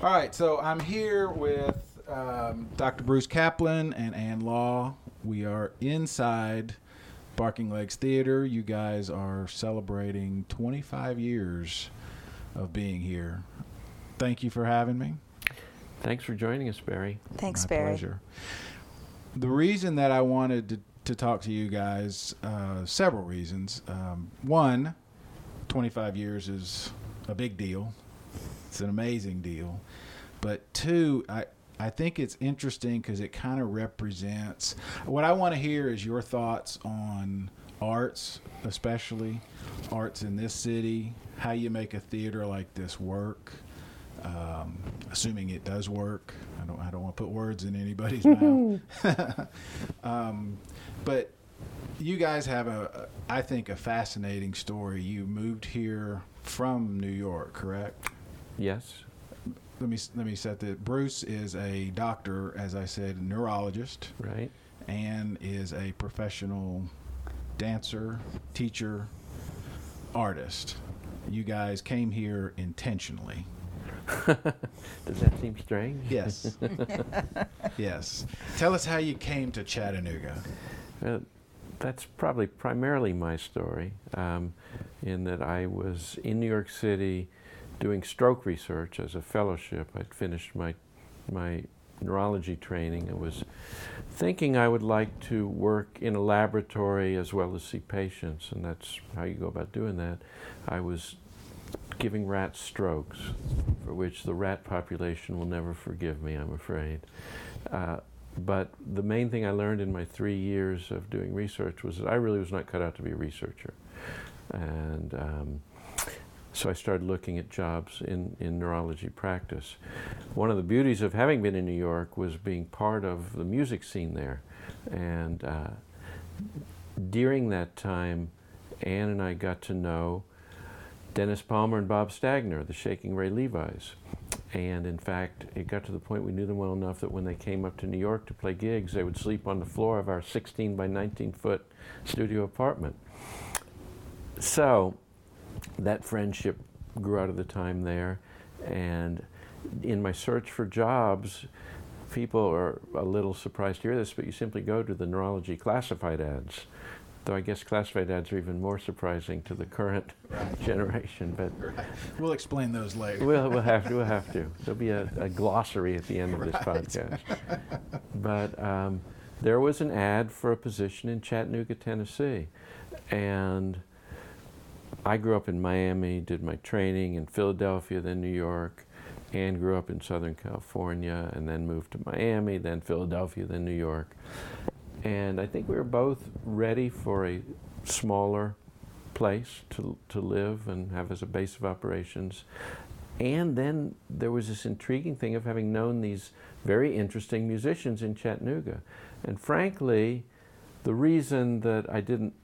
All right, so I'm here with um, Dr. Bruce Kaplan and Ann Law. We are inside Barking Legs Theater. You guys are celebrating 25 years of being here. Thank you for having me. Thanks for joining us, Barry. Thanks, My Barry. pleasure. The reason that I wanted to, to talk to you guys, uh, several reasons. Um, one, 25 years is a big deal. It's an amazing deal. But two, I, I think it's interesting because it kind of represents what I want to hear is your thoughts on arts, especially arts in this city, how you make a theater like this work. Um, assuming it does work, I don't. I don't want to put words in anybody's mouth. um, but you guys have a, I think, a fascinating story. You moved here from New York, correct? Yes. Let me let me set that. Bruce is a doctor, as I said, neurologist, Right. and is a professional dancer, teacher, artist. You guys came here intentionally. Does that seem strange? Yes. yes. Tell us how you came to Chattanooga. Uh, that's probably primarily my story, um, in that I was in New York City doing stroke research as a fellowship. I'd finished my my neurology training and was thinking I would like to work in a laboratory as well as see patients, and that's how you go about doing that. I was giving rats strokes, for which the rat population will never forgive me, I'm afraid. Uh, but the main thing I learned in my three years of doing research was that I really was not cut out to be a researcher. And um, so I started looking at jobs in, in neurology practice. One of the beauties of having been in New York was being part of the music scene there. And uh, during that time, Ann and I got to know Dennis Palmer and Bob Stagner, the Shaking Ray Levi's. And in fact, it got to the point we knew them well enough that when they came up to New York to play gigs, they would sleep on the floor of our 16 by 19 foot studio apartment. So that friendship grew out of the time there. And in my search for jobs, people are a little surprised to hear this, but you simply go to the neurology classified ads. Though I guess classified ads are even more surprising to the current generation, but We'll explain those later. We'll, we'll have to. We'll have to. There'll be a, a glossary at the end of this Right. podcast. But um, there was an ad for a position in Chattanooga, Tennessee, and I grew up in Miami, did my training in Philadelphia, then New York, and grew up in Southern California, and then moved to Miami, then Philadelphia, then New York. And I think we were both ready for a smaller place to, to live and have as a base of operations. And then there was this intriguing thing of having known these very interesting musicians in Chattanooga. And frankly, the reason that I didn't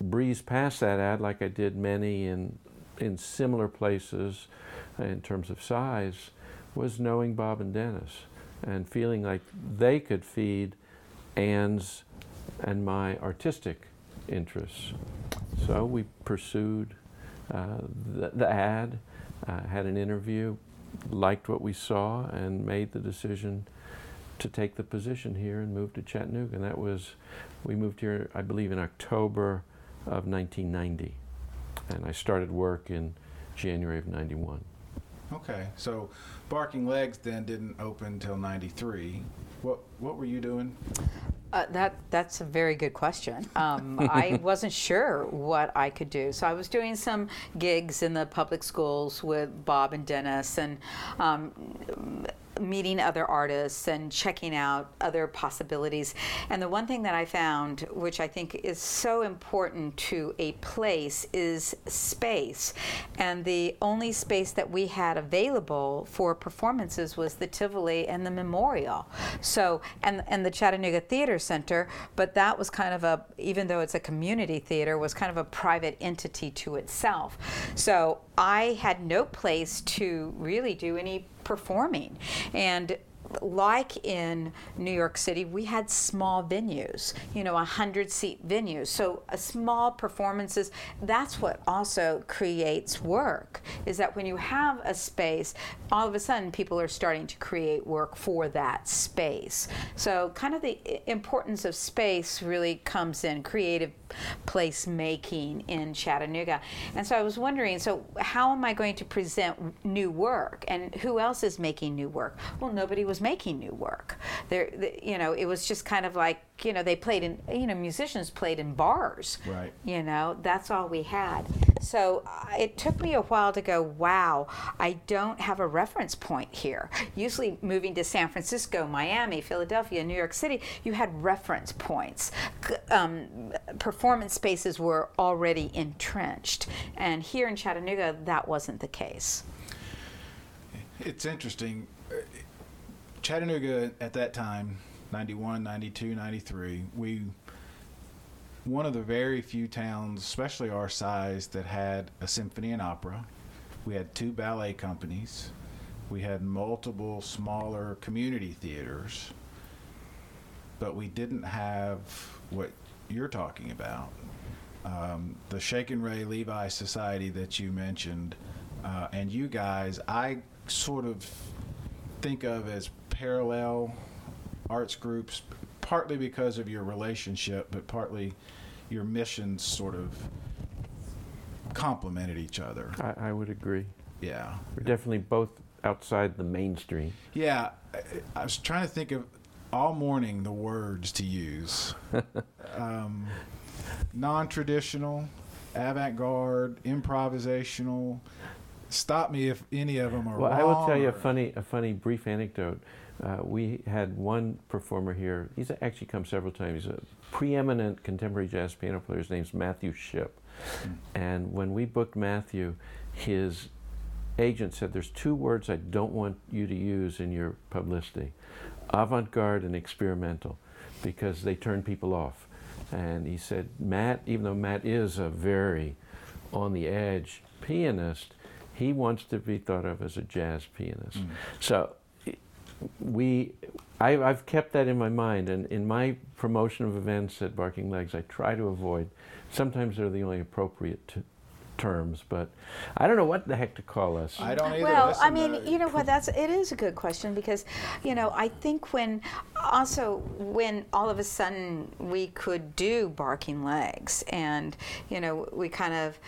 breeze past that ad like I did many in, in similar places in terms of size was knowing Bob and Dennis and feeling like they could feed Ann's and my artistic interests. So we pursued uh, the, the ad, uh, had an interview, liked what we saw, and made the decision to take the position here and move to Chattanooga. And that was, we moved here, I believe, in October of 1990. And I started work in January of 91. Okay, so Barking Legs then didn't open until '93. What what were you doing? Uh, that that's a very good question. Um, I wasn't sure what I could do, so I was doing some gigs in the public schools with Bob and Dennis, and um, meeting other artists and checking out other possibilities. And the one thing that I found, which I think is so important to a place, is space. And the only space that we had available for performances was the Tivoli and the Memorial. So, and and the Chattanooga Theater Center, but that was kind of a, even though it's a community theater, was kind of a private entity to itself. So I had no place to really do any performing. And like in New York City, we had small venues, you know, a hundred seat venues. So a small performances, that's what also creates work. Is that when you have a space, all of a sudden people are starting to create work for that space. So kind of the importance of space really comes in creative place making in Chattanooga. And so I was wondering, so how am I going to present new work and who else is making new work? Well, nobody was making new work. There, the, you know, it was just kind of like you know they played in you know musicians played in bars. Right. You know that's all we had. So uh, it took me a while to go. Wow, I don't have a reference point here. Usually, moving to San Francisco, Miami, Philadelphia, New York City, you had reference points. Um, performance spaces were already entrenched, and here in Chattanooga, that wasn't the case. It's interesting. Chattanooga at that time, 91, 92, 93, we one of the very few towns, especially our size, that had a symphony and opera. We had two ballet companies. We had multiple smaller community theaters. But we didn't have what you're talking about. Um, the Shakin' Ray Levi Society that you mentioned, uh, and you guys, I sort of think of as parallel arts groups, partly because of your relationship, but partly your missions sort of complemented each other. I, I would agree. Yeah. We're definitely both outside the mainstream. Yeah. I, I was trying to think of all morning the words to use um, non traditional, avant garde, improvisational. Stop me if any of them are well, wrong. Well, I will tell you a funny, a funny brief anecdote. Uh, we had one performer here. He's actually come several times. He's a preeminent contemporary jazz piano player. His name's Matthew Shipp. And when we booked Matthew, his agent said, "There's two words I don't want you to use in your publicity: avant-garde and experimental, because they turn people off." And he said, "Matt, even though Matt is a very on the edge pianist, he wants to be thought of as a jazz pianist." Mm. So we, I, I've kept that in my mind, and in my promotion of events at Barking Legs, I try to avoid. Sometimes they're the only appropriate t- terms, but I don't know what the heck to call us. I don't either. Well, I mean, uh, you know what? That's it is a good question because, you know, I think when also when all of a sudden we could do barking legs, and you know we kind of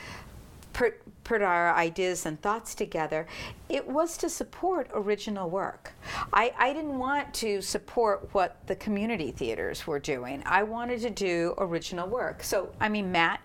put our ideas and thoughts together, it was to support original work. I, I didn't want to support what the community theaters were doing. I wanted to do original work. So I mean, Matt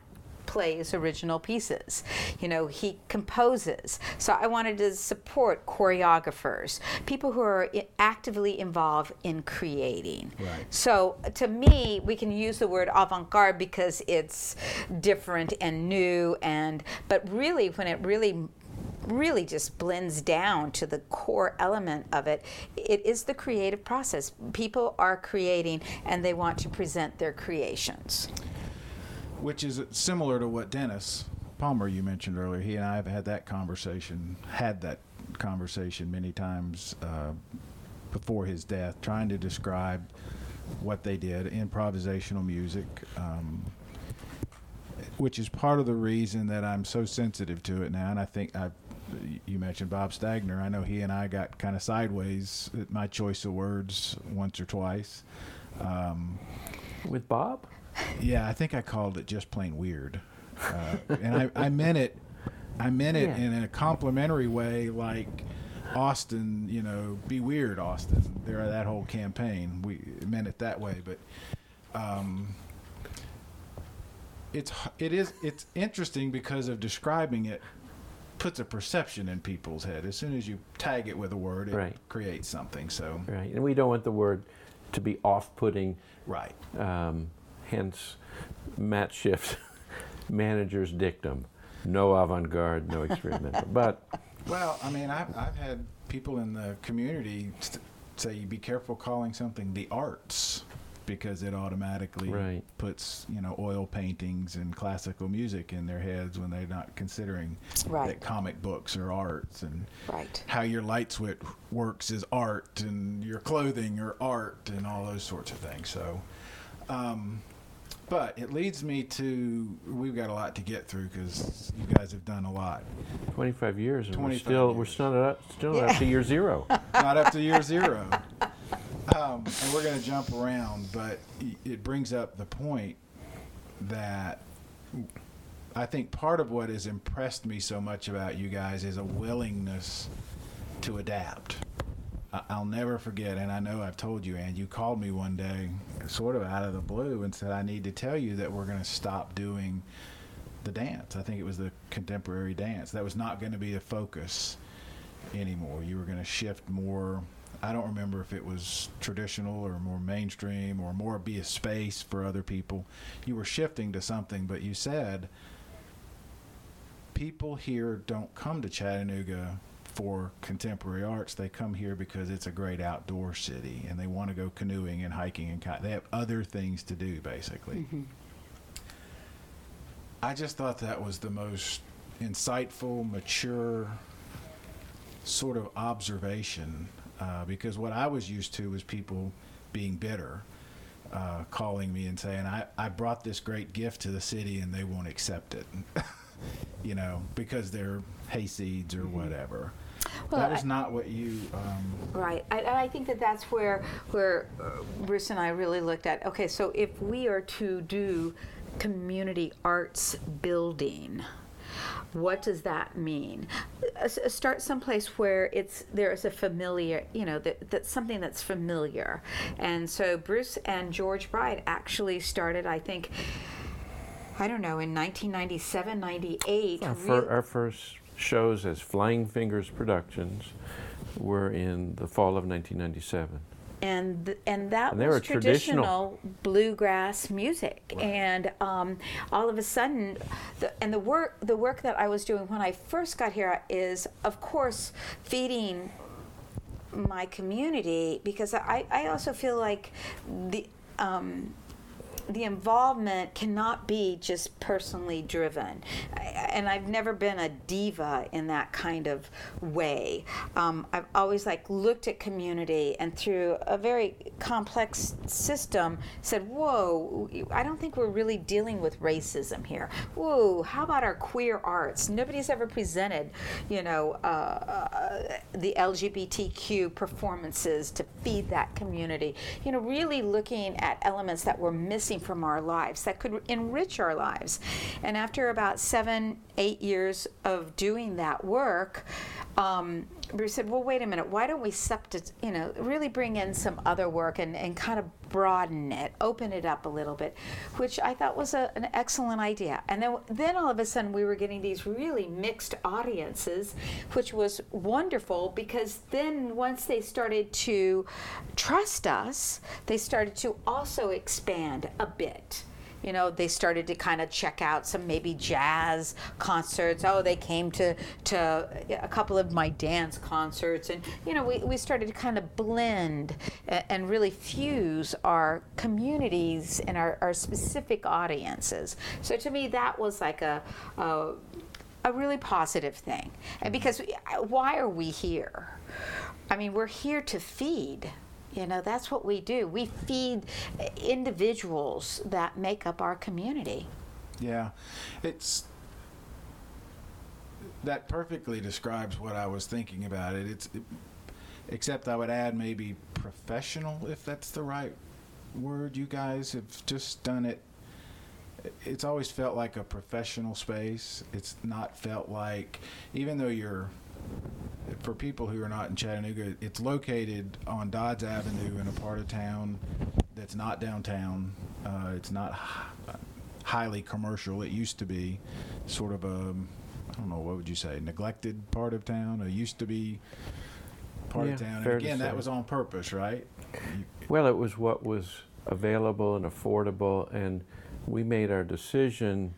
plays original pieces. You know, he composes. So I wanted to support choreographers, people who are actively involved in creating. Right. So uh, to me, we can use the word avant-garde because it's different and new and but really when it really really just blends down to the core element of it. It is the creative process. People are creating and they want to present their creations. Which is similar to what Dennis Palmer you mentioned earlier. He and I have had that conversation, had that conversation many times uh, before his death, trying to describe what they did, improvisational music, um, which is part of the reason that I'm so sensitive to it now. And I think I, you mentioned Bob Stagner. I know he and I got kind of sideways at my choice of words once or twice. Um, With Bob? Yeah, I think I called it just plain weird, uh, and I, I meant it. I meant it Yeah. in a complimentary way, like Austin. You know, be weird, Austin. There, that whole campaign. We meant it that way, but um, it's it is it's interesting because of describing it puts a perception in people's head. As soon as you tag it with a word, it Right. creates something. So Right. And we don't want the word to be off putting, right. um, hence Matt Shipp, manager's dictum no avant garde, no experimental. but Well, I mean, I've, I've had people in the community st- say, "Be careful calling something the arts." because it automatically Right. puts you know oil paintings and classical music in their heads when they're not considering Right. that comic books are arts and Right. how your light switch works is art and your clothing are art and all those sorts of things. So, um, but it leads me to we've got a lot to get through because you guys have done a lot. 25 years, and we're 25 still we're still not up, still not up to year zero. Not up to year zero. Um, and we're going to jump around, but it brings up the point that I think part of what has impressed me so much about you guys is a willingness to adapt. I'll never forget, and I know I've told you, and you called me one day, sort of out of the blue, and said, I need to tell you that we're going to stop doing the dance. I think it was the contemporary dance. That was not going to be the focus anymore. You were going to shift more. I don't remember if it was traditional or more mainstream or more be a space for other people. You were shifting to something, but you said people here don't come to Chattanooga for contemporary arts. They come here because it's a great outdoor city and they want to go canoeing and hiking and they have other things to do basically. I just thought that was the most insightful, mature sort of observation uh, because what I was used to was people being bitter, uh, calling me and saying, I, I brought this great gift to the city and they won't accept it, you know, because they're hayseeds or whatever. Well, that was I- not what you. Um, Right, I- and I think that that's where where uh, Bruce and I really looked at. Okay, so if we are to do community arts building, what does that mean? Uh, s- uh, Start someplace where it's there is a familiar, you know, that that's something that's familiar. And so Bruce and George Bright actually started, I think. I don't know, in 1997, 98. Our, real- fir- our first shows as Flying Fingers Productions were in the fall of 1997. and th- and that And was traditional. traditional bluegrass music and um, all of a sudden the, and the work the work that I was doing when I first got here is of course feeding my community because I, I also feel like the um, the involvement cannot be just personally driven. And I've never been a diva in that kind of way. Um, I've always like looked at community and through a very complex system said, whoa, I don't think we're really dealing with racism here. Whoa, how about our queer arts? Nobody's ever presented, you know, uh, uh, the LGBTQ performances to feed that community. You know, really looking at elements that were missing from our lives that could enrich our lives. And after about seven, eight years of doing that work, um, Bruce said, "Well, wait a minute. Why don't we you know, really bring in some other work and, and kind of broaden it, open it up a little bit?" Which I thought was a, an excellent idea. And then, then all of a sudden, we were getting these really mixed audiences, which was wonderful because then once they started to trust us, they started to also expand a bit you know they started to kind of check out some maybe jazz concerts. Oh they came to to a couple of my dance concerts. And you know we, we started to kind of blend and really fuse our communities and our, our specific audiences. So to me that was like a, a a really positive thing. And because we- why are we here? I mean we're here to feed you know, that's what we do. We feed eh, individuals that make up our community. Yeah, it's that perfectly describes what I was thinking about it. It's it, except I would add maybe professional if that's the right word. You guys have just done it. It's always felt like a professional space. It's not felt like even though you're for people who are not in Chattanooga, it's located on Dodds Avenue in a part of town that's not downtown. Uh, it's not hi- highly commercial. It used to be sort of a, I don't know, what would you say, neglected part of town. It used to be part of town. And again, that was on purpose, right? Well, it was what was available and affordable, and we made our decision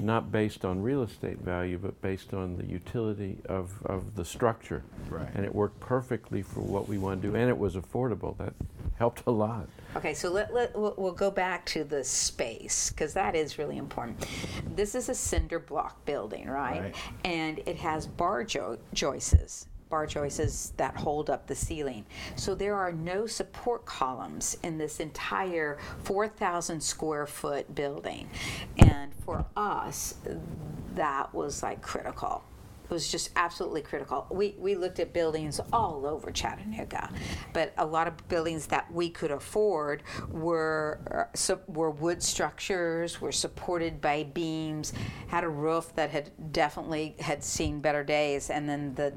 not based on real estate value, but based on the utility of, of the structure. Right. And it worked perfectly for what we want to do, and it was affordable. That helped a lot. Okay, so let, let, we'll, we'll go back to the space because that is really important. This is a cinder block building, right? Right. And it has bar jo- joists, bar joists that hold up the ceiling. So there are no support columns in this entire 4,000 square foot building. And for us, that was like critical. It was just absolutely critical. We, we looked at buildings all over Chattanooga, but a lot of buildings that we could afford were uh, were wood structures, were supported by beams, had a roof that had definitely had seen better days, and then the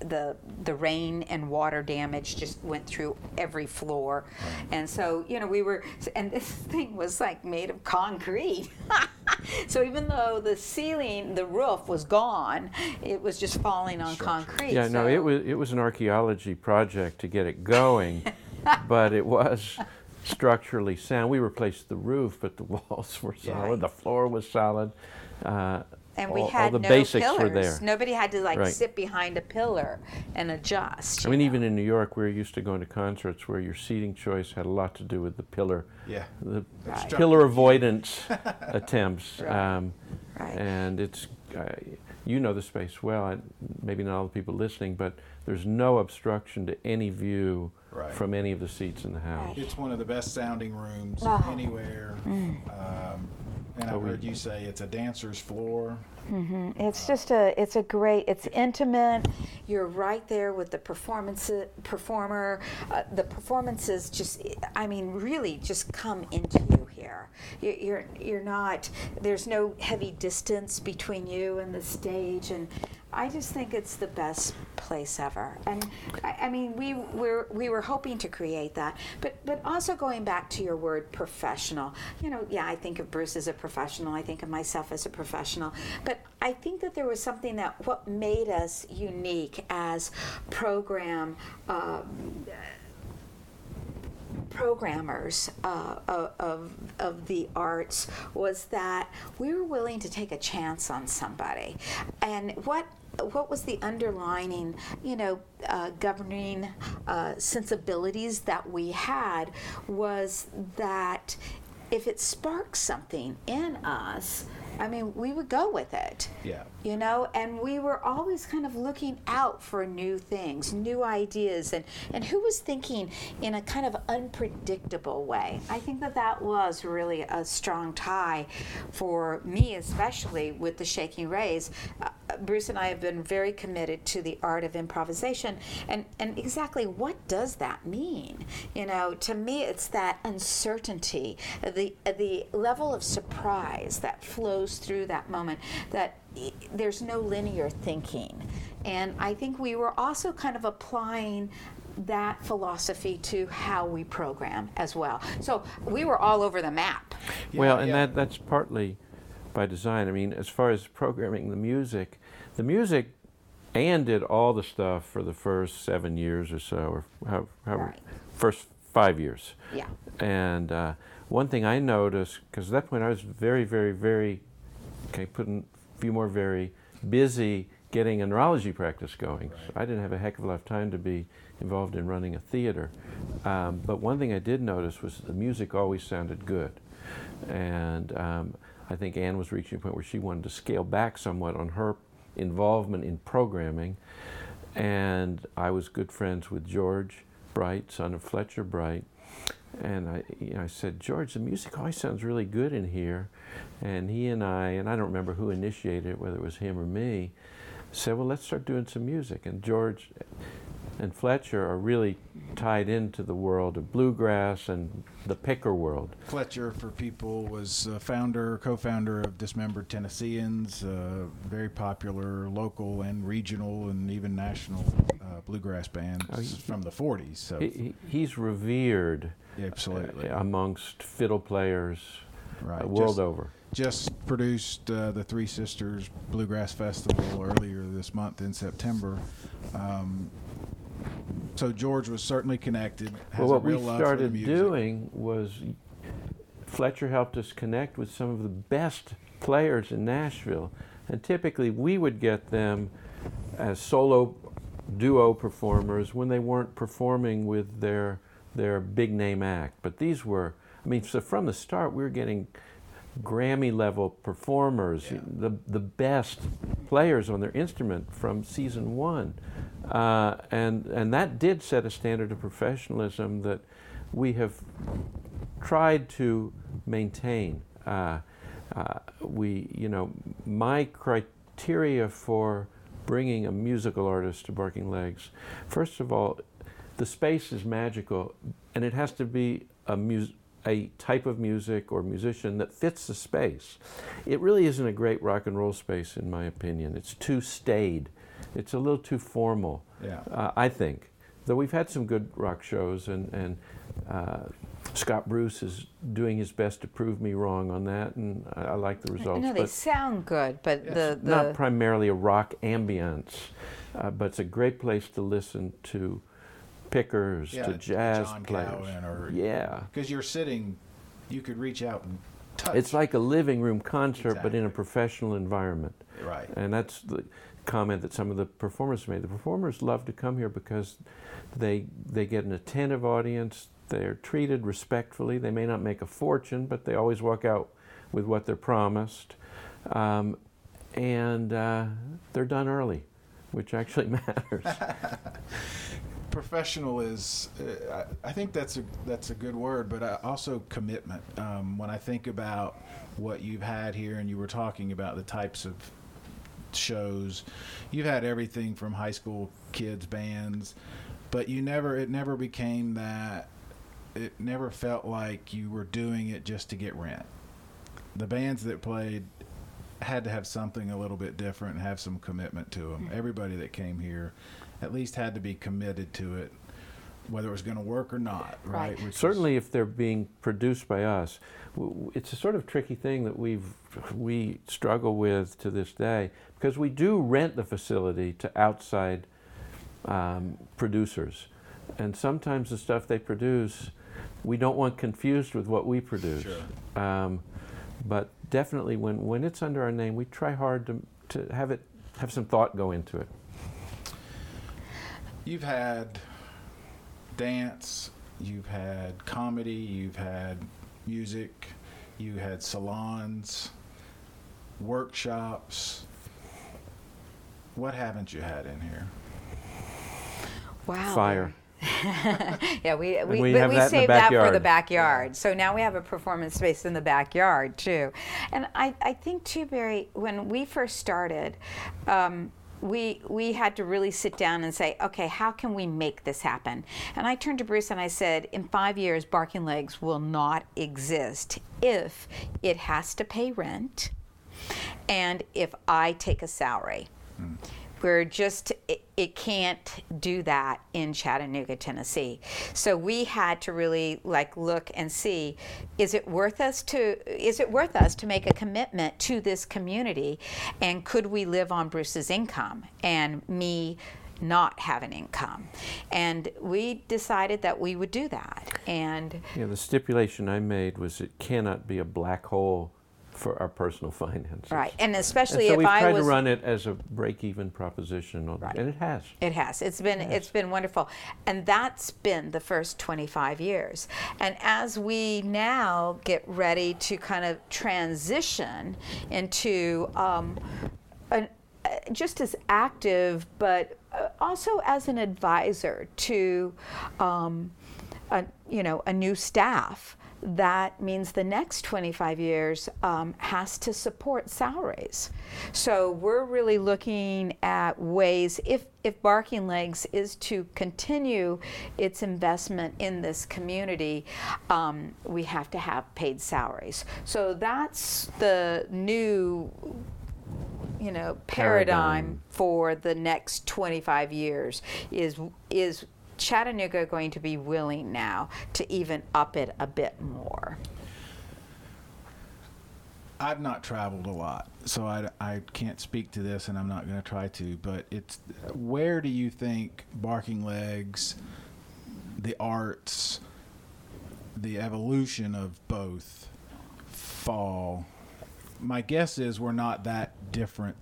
the the rain and water damage just went through every floor, and so you know we were and this thing was like made of concrete. so even though the ceiling, the roof was gone, it was just falling on concrete. Yeah, no, it was it was an archaeology project to get it going, but it was structurally sound. We replaced the roof, but the walls were Yeah. solid. The floor was solid. Uh, And we all, had all the no basics pillars. were there. Nobody had to like Right. sit behind a pillar and adjust. I mean, know. even in New York, we're used to going to concerts where your seating choice had a lot to do with the pillar, Yeah. the Right. pillar avoidance attempts. Right. Um, Right. And it's, uh, you know the space well, I, maybe not all the people listening, but there's no obstruction to any view Right. from any of the seats in the house. It's one of the best sounding rooms Oh. anywhere. Um, and Oh, I've heard you say it's a dancer's floor. It's just a, it's a great, it's intimate. You're right there with the performance performer. Uh, the performances just, I mean, really just come into you here. You- You're, you're not. There's no heavy distance between you and the stage, and I just think it's the best place ever. And I, I mean, we were we were hoping to create that, but but also going back to your word professional. You know, yeah, I think of Bruce as a professional. I think of myself as a professional. But I think that there was something that what made us unique as program. Um, programmers uh, of, of, of the arts was that we were willing to take a chance on somebody. And what what was the underlining, you know, uh, governing uh, sensibilities that we had was that if it sparked something in us, I mean, we would go with it Yeah. You know and we were always kind of looking out for new things new ideas and and who was thinking in a kind of unpredictable way? I think that that was really a strong tie for me especially with the shaking rays. Uh, bruce and i have been very committed to the art of improvisation and and exactly what does that mean? You know to me it's that uncertainty the the level of surprise that flows through that moment that there's no linear thinking and i think we were also kind of applying that philosophy to how we program as well so we were all over the map well, and yeah. that that's partly by design. I mean, as far as programming the music, the music Ann did all the stuff for the first seven years or so, or how, how Right. first five years. yeah And uh, one thing I noticed, because at that point I was very, very, very, okay, putting a few more very busy getting a neurology practice going. So I didn't have a heck of a lot of time to be involved in running a theater. Um, but one thing I did notice was the music always sounded good. And um, I think Ann was reaching a point where she wanted to scale back somewhat on her involvement in programming. And I was good friends with George Bright, son of Fletcher Bright. And I, you know, I said, George, the music always sounds really good in here. And he and I, and I don't remember who initiated it, whether it was him or me, said, well, let's start doing some music. And George and Fletcher are really tied into the world of bluegrass and the picker world. Fletcher, for people, was founder, co-founder of Dismembered Tennesseans, uh, very popular local and regional and even national uh, bluegrass bands Oh, he- from the 40s. So, he, he's revered absolutely. uh, amongst fiddle players right. uh, world just, over. just produced uh, the Three Sisters Bluegrass Festival earlier this month in September. Um, so George was certainly connected. Has Well, what a real we started doing was Fletcher helped us connect with some of the best players in Nashville. And typically we would get them as solo duo performers when they weren't performing with their their big name act. But these were I mean so from the start we were getting Grammy level performers, Yeah. the the best players on their instrument from season one, uh, and and that did set a standard of professionalism that we have tried to maintain. Uh, uh, we, you know, my criteria for bringing a musical artist to Barking Legs, first of all, the space is magical, and it has to be a mus- a type of music or musician that fits the space. It really isn't a great rock and roll space, in my opinion. It's too staid. It's a little too formal. Yeah. Uh, I think. Though we've had some good rock shows, and, and uh, Scott Bruce is doing his best to prove me wrong on that, and I, I like the results. no, they but sound good, but the, the not primarily a rock ambience, uh, but it's a great place to listen to pickers, Yeah, to jazz John players. Cowan or yeah. because you're sitting, you could reach out and touch. It's like a living room concert, but in a professional environment. right. And that's the comment that some of the performers made. The performers love to come here because they they get an attentive audience. They're treated respectfully. They may not make a fortune, but they always walk out with what they're promised, um, and uh, they're done early, which actually matters. professional is uh, I, I think that's a that's a good word but uh, also commitment. Um, when i think about what you've had here and you were talking about the types of shows you've had everything from high school kids bands but you never it never became that it never felt like you were doing it just to get rent. The bands that played had to have something a little bit different and have some commitment to them everybody that came here at least had to be committed to it, whether it was going to work or not, right? Right. Which is- Certainly, if they're being produced by us, W- w- it's a sort of tricky thing that we've we struggle with to this day because we do rent the facility to outside um, producers, and sometimes the stuff they produce, we don't want confused with what we produce. Sure. Um, but definitely, when when it's under our name, we try hard to to have it have some thought go into it. You've had dance, you've had comedy, you've had music, you had salons, workshops. What haven't you had in here? wow. Fire. yeah, we we, we but we that saved that for the backyard. backyard. So now we have a performance space in the backyard too. And I, I think too, Barry, when we first started, um, we we had to really sit down and say, okay, how can we make this happen? And I turned to Bruce and I said, in five years, Barking Legs will not exist if it has to pay rent, and if I take a salary. Hmm. We're just, it, it can't do that in Chattanooga, Tennessee. So we had to really like look and see, is it worth us to, is it worth us to make a commitment to this community? And could we live on Bruce's income and me not have an income? And we decided that we would do that. And Yeah, the stipulation I made was it cannot be a black hole for our personal finances. right, and And especially so if we've I tried was to run it as a break-even proposition, on- Right. and it has. It has. It's been it's been wonderful, and that's been the first 25 years. And as we now get ready to kind of transition into um, an, uh, just as active, but uh, also as an advisor to, um, a, you know, a new staff. That means the next 25 years um, has to support salaries. So we're really looking at ways, if, if Barking Legs is to continue its investment in this community, um, we have to have paid salaries. So that's the new you know paradigm, Paradigm. for the next 25 years is is Chattanooga going to be willing now to even up it a bit more? I've not traveled a lot, so I, I can't speak to this, and I'm not going to try to. But it's where do you think Barking Legs, the arts, the evolution of both, fall. My guess is we're not that different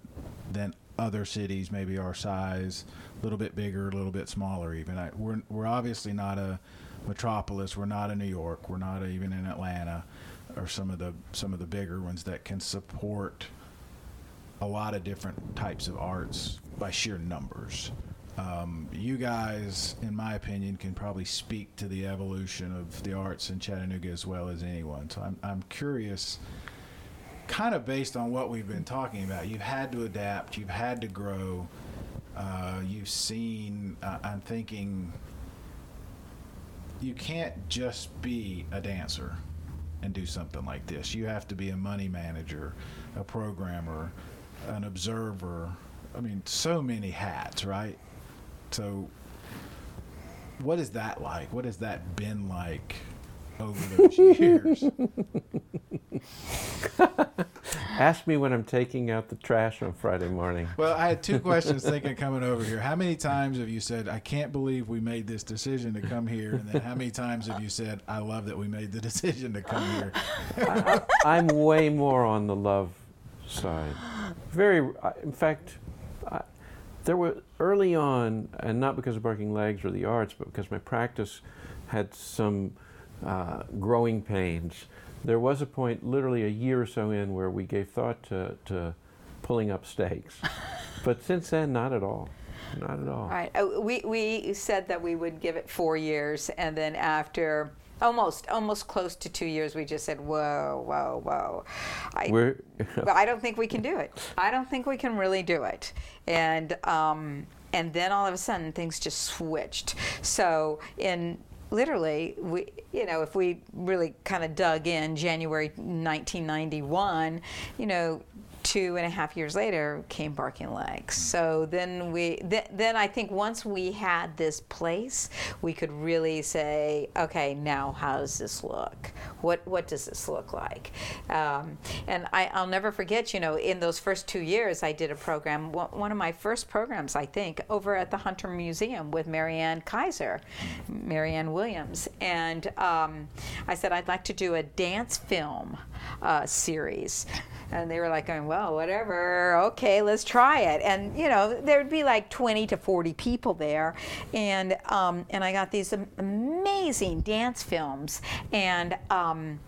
than other cities, maybe our size, a little bit bigger, a little bit smaller. Even I, we're we're obviously not a metropolis. We're not in New York. We're not even in Atlanta, or some of the some of the bigger ones that can support a lot of different types of arts by sheer numbers. Um, you guys, in my opinion, can probably speak to the evolution of the arts in Chattanooga as well as anyone. So I'm, I'm curious, kind of based on what we've been talking about. You've had to adapt, you've had to grow, uh, you've seen, uh, I'm thinking, you can't just be a dancer and do something like this. You have to be a money manager, a programmer, an observer. I mean, so many hats, right? So, what is that like? What has that been like over those years? Ask me when I'm taking out the trash on Friday morning. well, I had two questions thinking coming over here. How many times have you said, I can't believe we made this decision to come here? And then how many times have you said, I love that we made the decision to come here? I, I, I'm way more on the love side. Very, in fact, I, there were early on, and not because of Barking Legs or the arts, but because my practice had some uh, growing pains. There was a point, literally a year or so in, where we gave thought to, to pulling up stakes. but since then, not at all. Not at all. All right. Uh, we, we said that we would give it four years, and then after almost almost close to two years, we just said, "Whoa, whoa, whoa!" I, We're, I don't think we can do it. I don't think we can really do it. And um, and then all of a sudden things just switched. So in literally we you know if we really kind of dug in January 1991, you know two and a half years later came barking legs so then we th- then i think once we had this place we could really say okay now how does this look? What what does this look like? Um, and I, i'll never forget you know in those first two years i did a program one, one of my first programs i think over at the hunter museum with marianne kaiser marianne williams. And um, i said i'd like to do a dance film uh, series and they were like going well whatever. Okay let's try it. And you know there'd be like 20 to 40 people there. And um, and i got these amazing dance films. And um,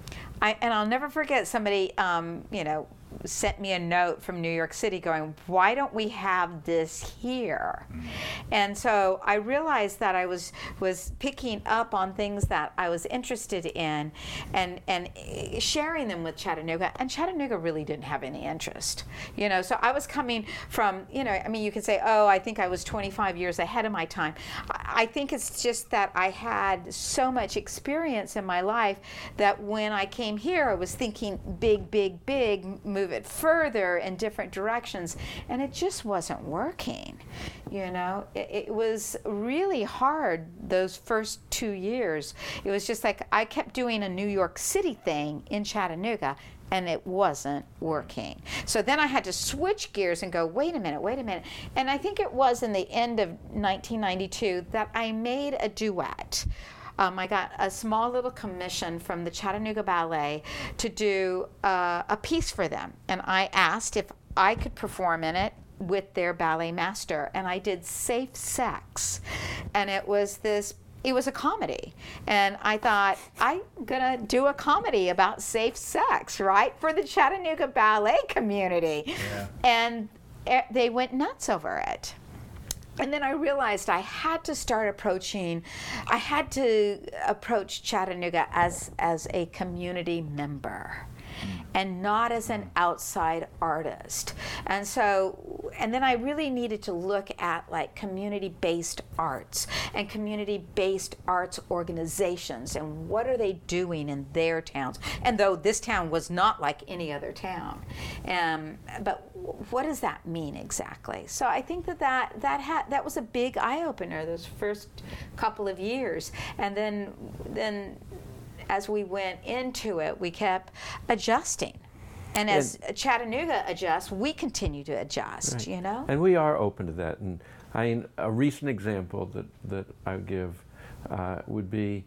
I, and i'll never forget somebody um, you know sent me a note from New York City going, Why don't we have this here? Mm-hmm. And so I realized that I was was picking up on things that I was interested in and and eh, sharing them with Chattanooga and Chattanooga really didn't have any interest. You know, so I was coming from, you know, I mean you could say, Oh, I think I was 25 years ahead of my time. I I think it's just that I had so much experience in my life that when I came here I was thinking big, big, big, move it further in different directions and it just wasn't working you know it, it, was really hard those first two years it was just like i kept doing a new york city thing in chattanooga and it wasn't working. So then I had to switch gears and go, wait a minute, wait a minute. And I think it was in the end of 1992 that I made a duet. Um, I got a small little commission from the Chattanooga Ballet to do uh, a piece for them. And I asked if I could perform in it with their ballet master. And I did Safe Sex. And it was this it was a comedy. And I thought, I'm going to do a comedy about safe sex, right? For the Chattanooga ballet community. Yeah. And eh, they went nuts over it. And then I realized I had to start approaching, I had to approach Chattanooga as, as a community member and not as an outside artist. And so, and then I really needed to look at like community based arts and community based arts organizations and what are they doing in their towns. And though this town was not like any other town, um, but what does that mean exactly? So I think that that, that, had, that was a big eye opener those first couple of years. And then, then as we went into it, we kept adjusting. And as Chattanooga adjusts, we continue to adjust, Right. you know? And we are open to that. And I mean, a recent example that, that I would give uh, would be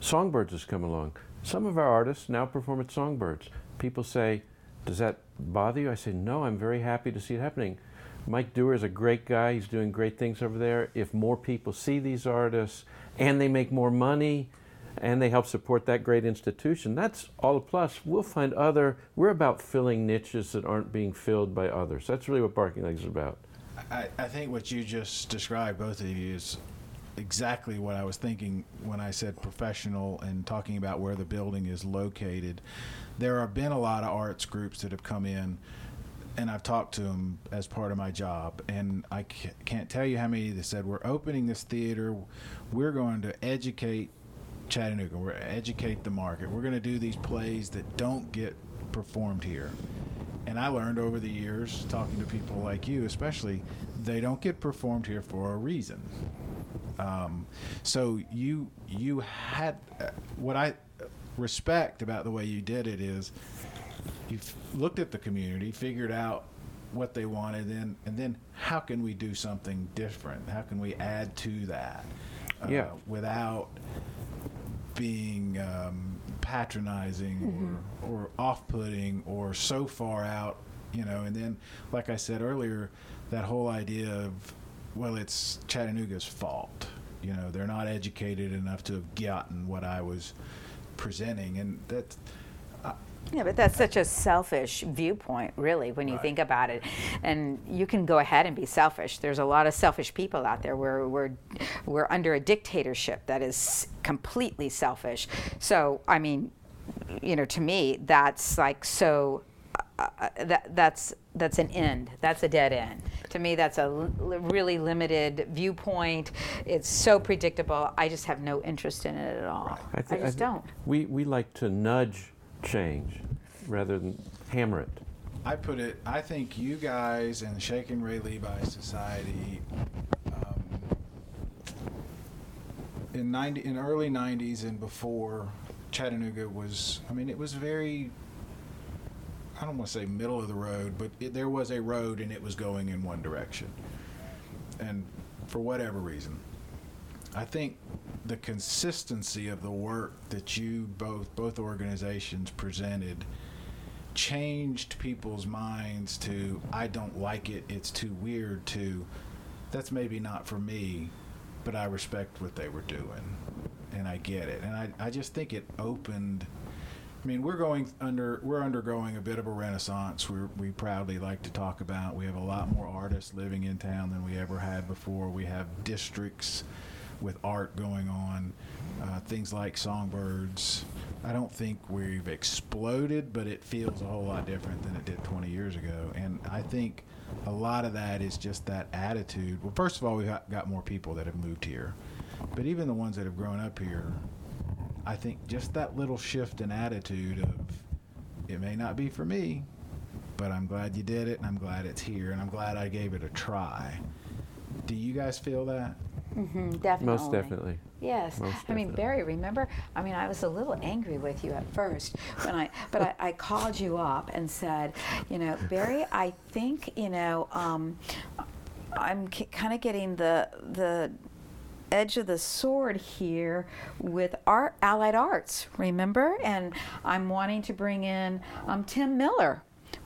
Songbirds has come along. Some of our artists now perform at Songbirds. people say, Does that bother you? I say, No, I'm very happy to see it happening. Mike Dewar is a great guy. He's doing great things over there. If more people see these artists and they make more money and they help support that great institution, that's all a plus. We'll find other, we're about filling niches that aren't being filled by others. That's really what Barking Legs is about. I, I think what you just described, both of you, is exactly what I was thinking when I said professional and talking about where the building is located. There have been a lot of arts groups that have come in, and I've talked to them as part of my job, and I can't tell you how many that said, We're opening this theater, we're going to educate Chattanooga, we're educate the market, we're going to do these plays that don't get performed here. And I learned over the years, talking to people like you, especially, they don't get performed here for a reason. Um, so you you had uh, what I respect about the way you did it is you've looked at the community, figured out what they wanted, then and then how can we do something different? How can we add to that? Uh, Yeah. Without being um, patronizing or, or off-putting or so far out, you know. And then, like I said earlier, that whole idea of well, it's Chattanooga's fault. You know, they're not educated enough to have gotten what I was presenting, and that. Yeah, but that's such a selfish viewpoint, really, when you Right. think about it. And you can go ahead and be selfish. There's a lot of selfish people out there. We're, we're, we're under a dictatorship that is completely selfish. So, I mean, you know, to me, that's like so. Uh, uh, that that's that's an end. That's a dead end. To me, that's a l- really limited viewpoint. It's so predictable. I just have no interest in it at all. I, thi- just thi- don't. We, we like to nudge change rather than hammer it. I put it. I think you guys and the Shaking Ray Levi Society um, in ninety in early '90s and before Chattanooga was. I mean, it was very. I don't want to say middle of the road, but it, there was a road and it was going in one direction. And for whatever reason, I think the consistency of the work that you both both organizations presented changed people's minds to I don't like it, it's too weird to that's maybe not for me, but I respect what they were doing and I get it. And I, I just think it opened I mean, we're going under we're undergoing a bit of a renaissance. We we proudly like to talk about. We have a lot more artists living in town than we ever had before. We have districts with art going on, uh, things like songbirds. I don't think we've exploded, but it feels a whole lot different than it did 20 years ago. And I think a lot of that is just that attitude. Well, first of all, we've got, got more people that have moved here, but even the ones that have grown up here, I think just that little shift in attitude of it may not be for me, but I'm glad you did it and I'm glad it's here and I'm glad I gave it a try. Do you guys feel that? Mm-hmm, definitely. Most definitely. Yes. Most I mean. Barry, remember? I mean, I was a little angry with you at first when I, but I, I called you up and said, you know, Barry, I think, you know, um, I'm k- kind of getting the the edge of the sword here with art allied arts remember and i'm wanting to bring in um, tim miller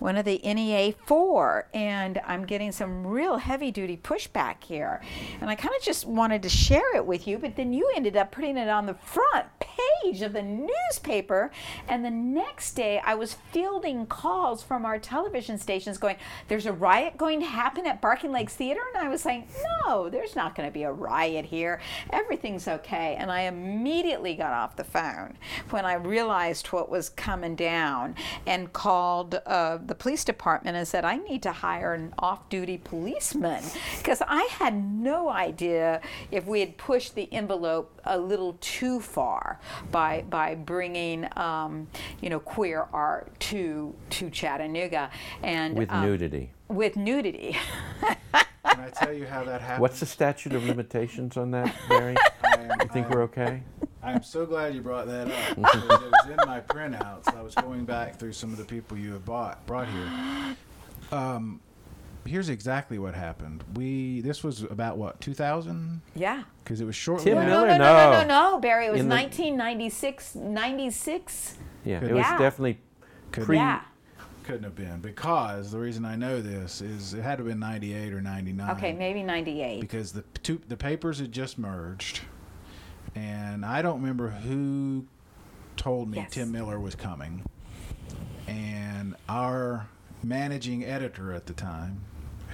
one of the NEA 4, and I'm getting some real heavy duty pushback here. And I kind of just wanted to share it with you, but then you ended up putting it on the front page of the newspaper. And the next day, I was fielding calls from our television stations going, There's a riot going to happen at Barking Legs Theater? And I was saying, No, there's not going to be a riot here. Everything's okay. And I immediately got off the phone when I realized what was coming down and called uh, the police department and said, I need to hire an off duty policeman because I had no idea if we had pushed the envelope a little too far by, by bringing, um, you know, queer art to, to Chattanooga. And With um, nudity. With nudity. Can I tell you how that happened? What's the statute of limitations on that, Barry? I am, You think I we're okay? I'm so glad you brought that up. because it was in my printouts. I was going back through some of the people you have bought brought here. Um, here's exactly what happened. We this was about what 2000 yeah. because it was shortly Tim No, Miller? no, no, no, no, No. no, Barry. It was 1996, 96. Yeah, Good. it was Yeah. definitely Pre- yeah. couldn't have been because the reason I know this is it had to have been 98 or 99. Okay, maybe 98. because the two the papers had just merged, and I don't remember who told me Yes. Tim Miller was coming, and our managing editor at the time,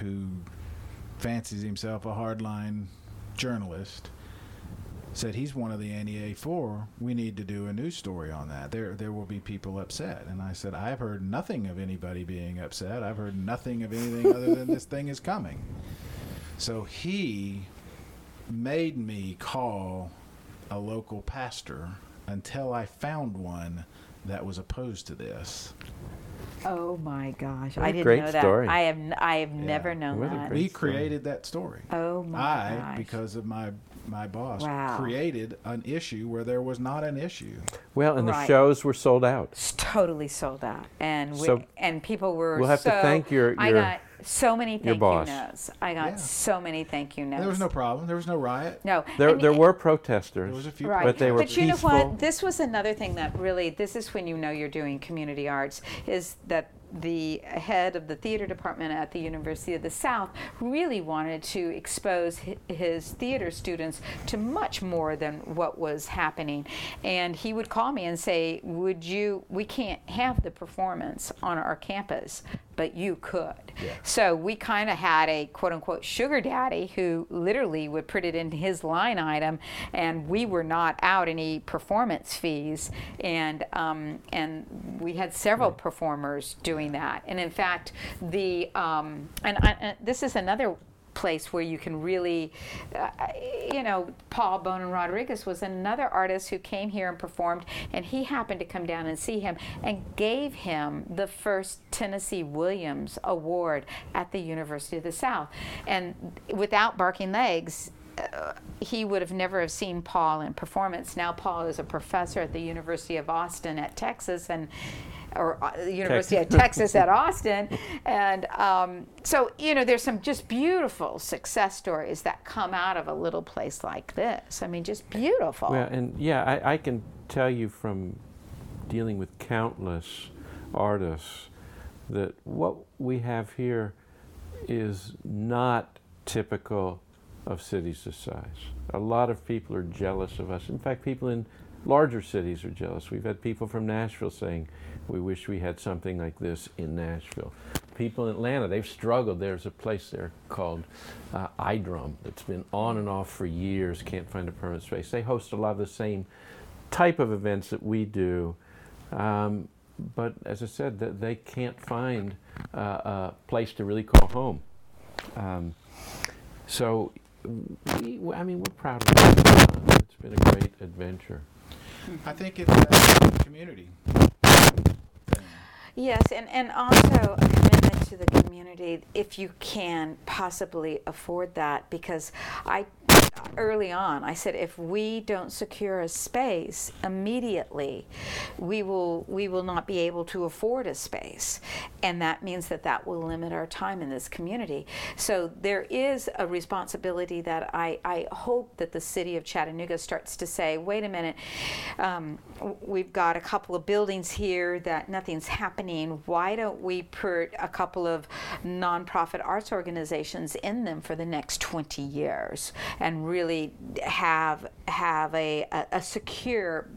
who fancies himself a hardline journalist, said he's one of the NEA four. We need to do a news story on that. There there will be people upset, and I said I've heard nothing of anybody being upset. I've heard nothing of anything other than this thing is coming. So he made me call a local pastor until I found one that was opposed to this. Oh my gosh, What I a didn't great know that. story. I have n- I have never known What that. We story. created that story. Oh my I, gosh. because of my my boss, Wow. created an issue where there was not an issue. Well, and the shows were sold out. It's totally sold out, and we, So- and people were. We'll have to thank your- I your- got so many thank boss. you notes. I got Yeah. so many thank you notes. There was no problem. There was no riot. no. There, and- there were protesters. There was a few, Right. But they were But you know what? This was another thing that really, this is when you know you're doing community arts, is that the head of the theater department at the University of the South really wanted to expose his theater students to much more than what was happening. And he would call me and say, Would you, we can't have the performance on our campus, but you could. Yeah. So we kind of had a quote unquote sugar daddy who literally would put it in his line item, and we were not out any performance fees. And um, and we had several performers doing that. And in fact, the um, and, I, and this is another place where you can really, uh, you know, Paul Bonin Rodriguez was another artist who came here and performed, and he happened to come down and see him and gave him the first Tennessee Williams Award at the University of the South. And without barking legs, uh, he would have never have seen Paul in performance. Now Paul is a professor at the University of Austin at Texas and or uh, the University of Texas at Austin, and um, so you know there's some just beautiful success stories that come out of a little place like this. I mean, just beautiful. Well, and yeah, I, I can tell you from dealing with countless artists that what we have here is not typical of cities this size. A lot of people are jealous of us. In fact, people in larger cities are jealous. We've had people from Nashville saying, we wish we had something like this in Nashville. People in Atlanta, they've struggled. There's a place there called uh, Eyedrum that's been on and off for years, can't find a permanent space. They host a lot of the same type of events that we do. Um, but as I said, th- they can't find uh, a place to really call home. Um, so, we, I mean, we're proud of it. It's been a great adventure. I think it's a community. thing. Yes, and, and also a commitment to the community if you can possibly afford that. Because I, early on, I said if we don't secure a space immediately, we will we will not be able to afford a space, and that means that that will limit our time in this community. So there is a responsibility that I, I hope that the city of Chattanooga starts to say, wait a minute, um, we've got a couple of buildings here that nothing's happening. Why don't we put a couple of nonprofit arts organizations in them for the next 20 years and really have have a, a, a secure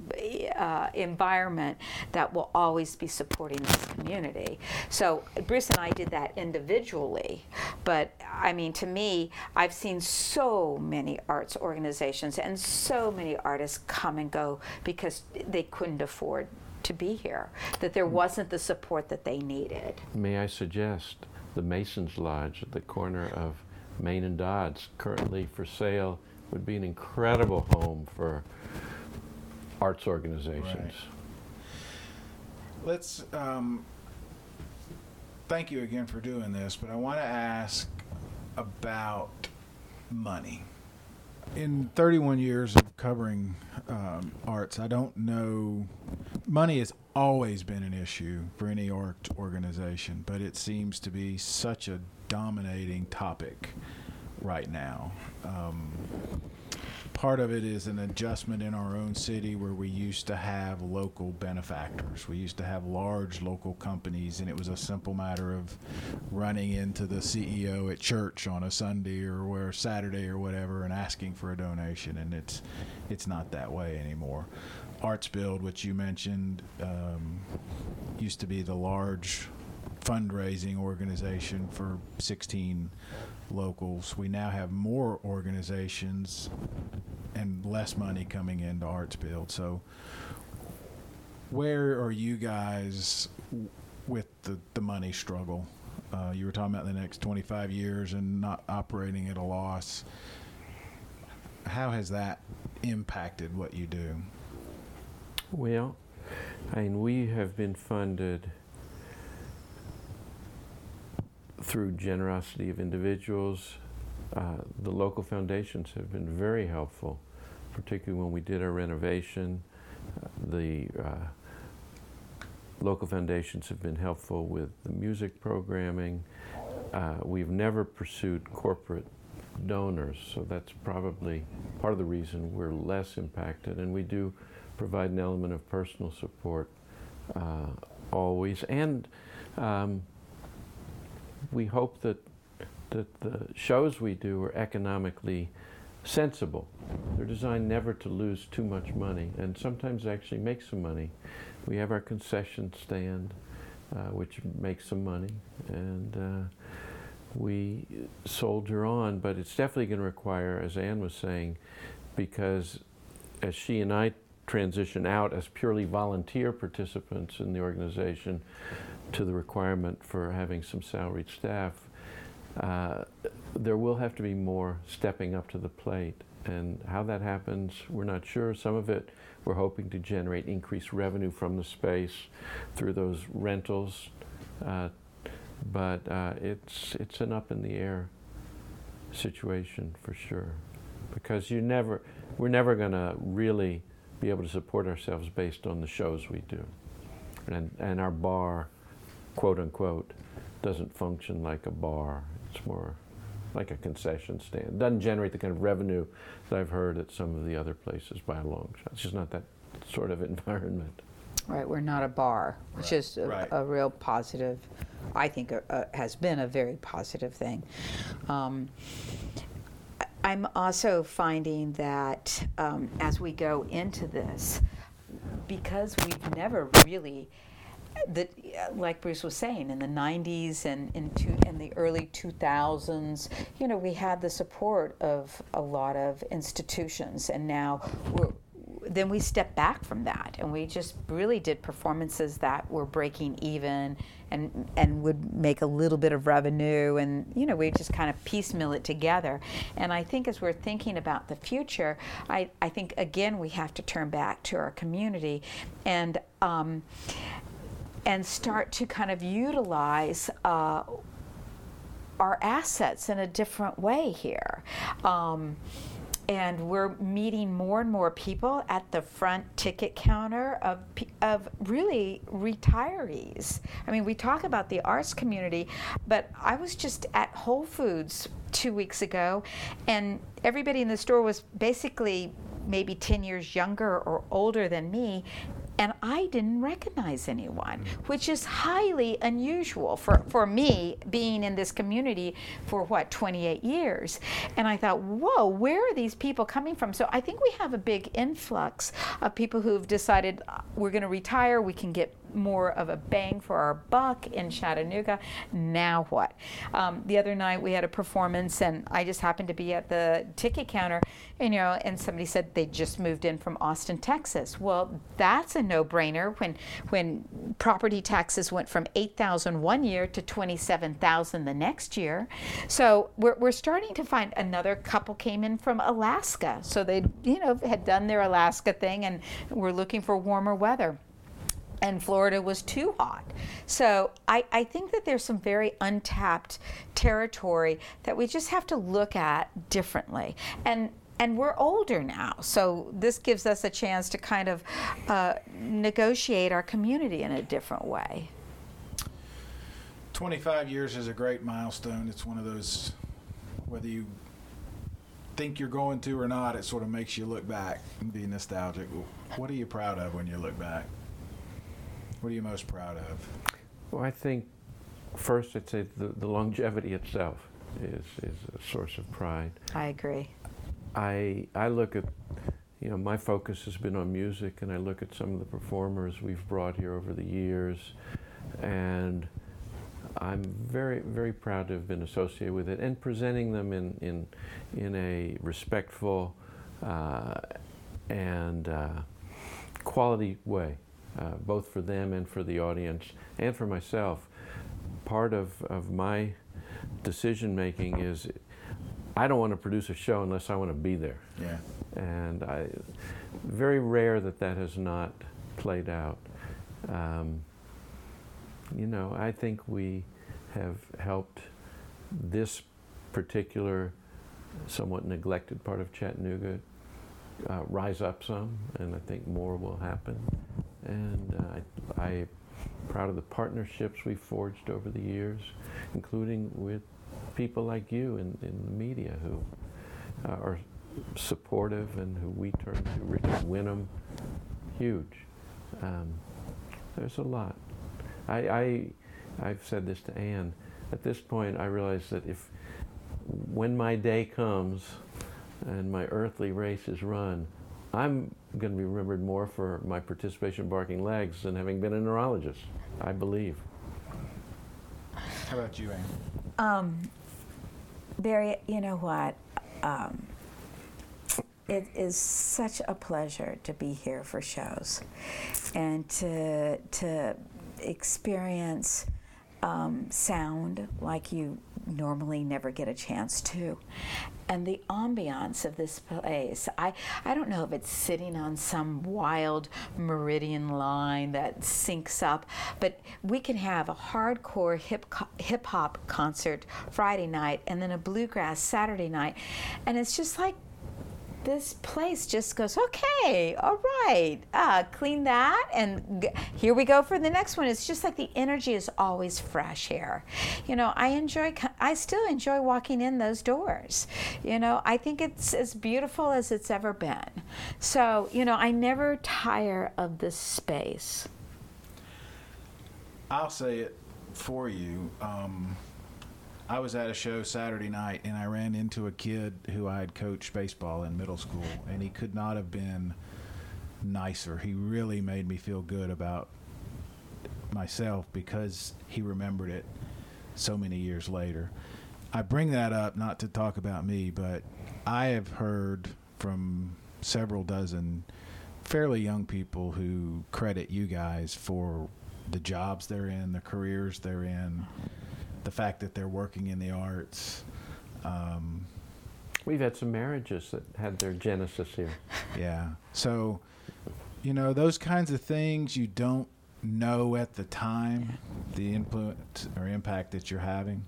uh, environment that will always be supporting this community. So Bruce and I did that individually, but I mean, to me, I've seen so many arts organizations and so many artists come and go because they couldn't afford to be here, that there wasn't the support that they needed. May I suggest the Masons Lodge at the corner of Main and Dodds, currently for sale, would be an incredible home for arts organizations. Let's um, thank you again for doing this, but I want to ask about money. In 31 years of covering um, arts, I don't know. Money has always been an issue for any art organization, but it seems to be such a dominating topic right now. Um, part of it is an adjustment in our own city where we used to have local benefactors. We used to have large local companies, and it was a simple matter of running into the CEO at church on a Sunday or where Saturday or whatever and asking for a donation. And it's it's not that way anymore. Arts Build, which you mentioned, um, used to be the large fundraising organization for 16 locals. We now have more organizations and less money coming into Arts Build. So, where are you guys with the, the money struggle? Uh, you were talking about the next 25 years and not operating at a loss. How has that impacted what you do? Well, I mean, we have been funded through generosity of individuals. Uh, the local foundations have been very helpful, particularly when we did our renovation. Uh, the uh, local foundations have been helpful with the music programming. Uh, we've never pursued corporate donors, so that's probably part of the reason we're less impacted. And we do provide an element of personal support uh, always. And um, we hope that that the shows we do are economically sensible. They're designed never to lose too much money, and sometimes actually make some money. We have our concession stand, uh, which makes some money, and uh, we soldier on. But it's definitely going to require, as Ann was saying, because as she and I transition out as purely volunteer participants in the organization to the requirement for having some salaried staff, uh, there will have to be more stepping up to the plate. And how that happens, we're not sure. Some of it we're hoping to generate increased revenue from the space through those rentals. Uh, but uh, it's, it's an up in the air situation for sure. Because you never, we're never going to really be able to support ourselves based on the shows we do. And, and our bar, quote unquote, doesn't function like a bar. It's more like a concession stand. It doesn't generate the kind of revenue that I've heard at some of the other places by a long shot. It's just not that sort of environment. Right, we're not a bar, which Right, is a, right. a real positive, I think, uh, uh, has been a very positive thing. Um, I- I'm also finding that um, as we go into this, because we've never really that like Bruce was saying in the 90s and in, two, in the early 2000s you know we had the support of a lot of institutions and now we're then we stepped back from that. And we just really did performances that were breaking even and and would make a little bit of revenue. And you know we just kind of piecemeal it together. And I think as we're thinking about the future I, I think again we have to turn back to our community and um, and start to kind of utilize uh, our assets in a different way here. Um, and we're meeting more and more people at the front ticket counter of, of really retirees. I mean, we talk about the arts community, but I was just at Whole Foods two weeks ago, and everybody in the store was basically maybe 10 years younger or older than me, and I didn't recognize anyone, which is highly unusual for, for me being in this community for what, 28 years. And I thought, whoa, where are these people coming from? So I think we have a big influx of people who've decided uh, we're going to retire, we can get more of a bang for our buck in Chattanooga. Now what? Um, the other night we had a performance, and I just happened to be at the ticket counter, and, you know, and somebody said they just moved in from Austin, Texas. Well, that's a no-brainer when when property taxes went from 8,000 one year to 27,000 the next year. So we're, we're starting to find another couple came in from Alaska. So they, you know, had done their Alaska thing and were looking for warmer weather and Florida was too hot. So I, I think that there's some very untapped territory that we just have to look at differently. And and we're older now, so this gives us a chance to kind of uh, negotiate our community in a different way. 25 years is a great milestone. It's one of those, whether you think you're going to or not, it sort of makes you look back and be nostalgic. What are you proud of when you look back? What are you most proud of? Well, I think first I'd say the, the longevity itself is, is a source of pride. I agree. I, I look at, you know, my focus has been on music, and I look at some of the performers we've brought here over the years, and I'm very, very proud to have been associated with it and presenting them in, in, in a respectful uh, and uh, quality way, uh, both for them and for the audience and for myself. Part of, of my decision making is I don't want to produce a show unless I want to be there. Yeah. And I, very rare that that has not played out. Um, you know, I think we have helped this particular somewhat neglected part of Chattanooga uh, rise up some, and I think more will happen. And uh, I, I'm proud of the partnerships we've forged over the years, including with people like you in, in the media who uh, are supportive and who we turn to. Richard Winham, huge. Um, there's a lot. I, I, I've said this to Ann. At this point, I realize that if, when my day comes and my earthly race is run, I'm going to be remembered more for my participation in Barking Legs than having been a neurologist, I believe. How about you, Ann? Um, Barry, you know what? Um, it is such a pleasure to be here for shows and to to experience um, sound like you normally never get a chance to. And the ambiance of this place, I, I don't know if it's sitting on some wild meridian line that syncs up, but we can have a hardcore hip hip hop concert Friday night and then a bluegrass Saturday night. And it's just like this place just goes, okay, all right, uh, clean that, and g- here we go for the next one. It's just like the energy is always fresh here. You know, I enjoy, I still enjoy walking in those doors. You know, I think it's as beautiful as it's ever been. So, you know, I never tire of this space. I'll say it for you. Um, I was at a show Saturday night and I ran into a kid who I had coached baseball in middle school, and he could not have been nicer. He really made me feel good about myself because he remembered it so many years later. I bring that up not to talk about me, but I have heard from several dozen fairly young people who credit you guys for the jobs they're in, the careers they're in the fact that they're working in the arts. Um, We've had some marriages that had their genesis here. yeah. So, you know, those kinds of things you don't know at the time the influence or impact that you're having.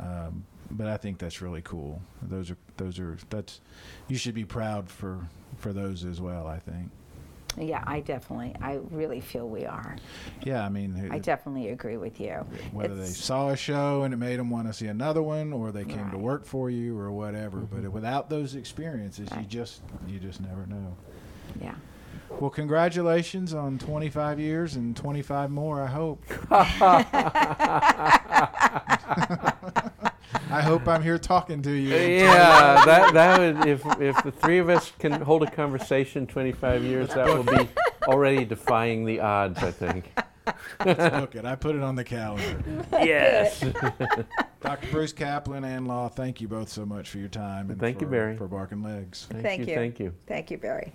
Um, but I think that's really cool. Those are those are that's you should be proud for for those as well. I think. Yeah, I definitely, I really feel we are. Yeah, I mean, I it- definitely agree with you. whether they saw a show and it made them want to see another one, or they came to Right. Mm-hmm. work for you, or whatever. But without those experiences, you just you just never know. Yeah. Well, congratulations on 25 years and 25 more. I hope. I hope I'm here talking to you. Yeah, that that would if if the three of us can hold a conversation 25 years, that will be already defying the odds. I think. Let's look it. I put it on the calendar. Yes. Dr. Bruce Kaplan and Law, thank you both so much for your time. And Thank you, for, Barry. For barking legs. Thank, Thank you, you. Thank you. Thank you, Barry.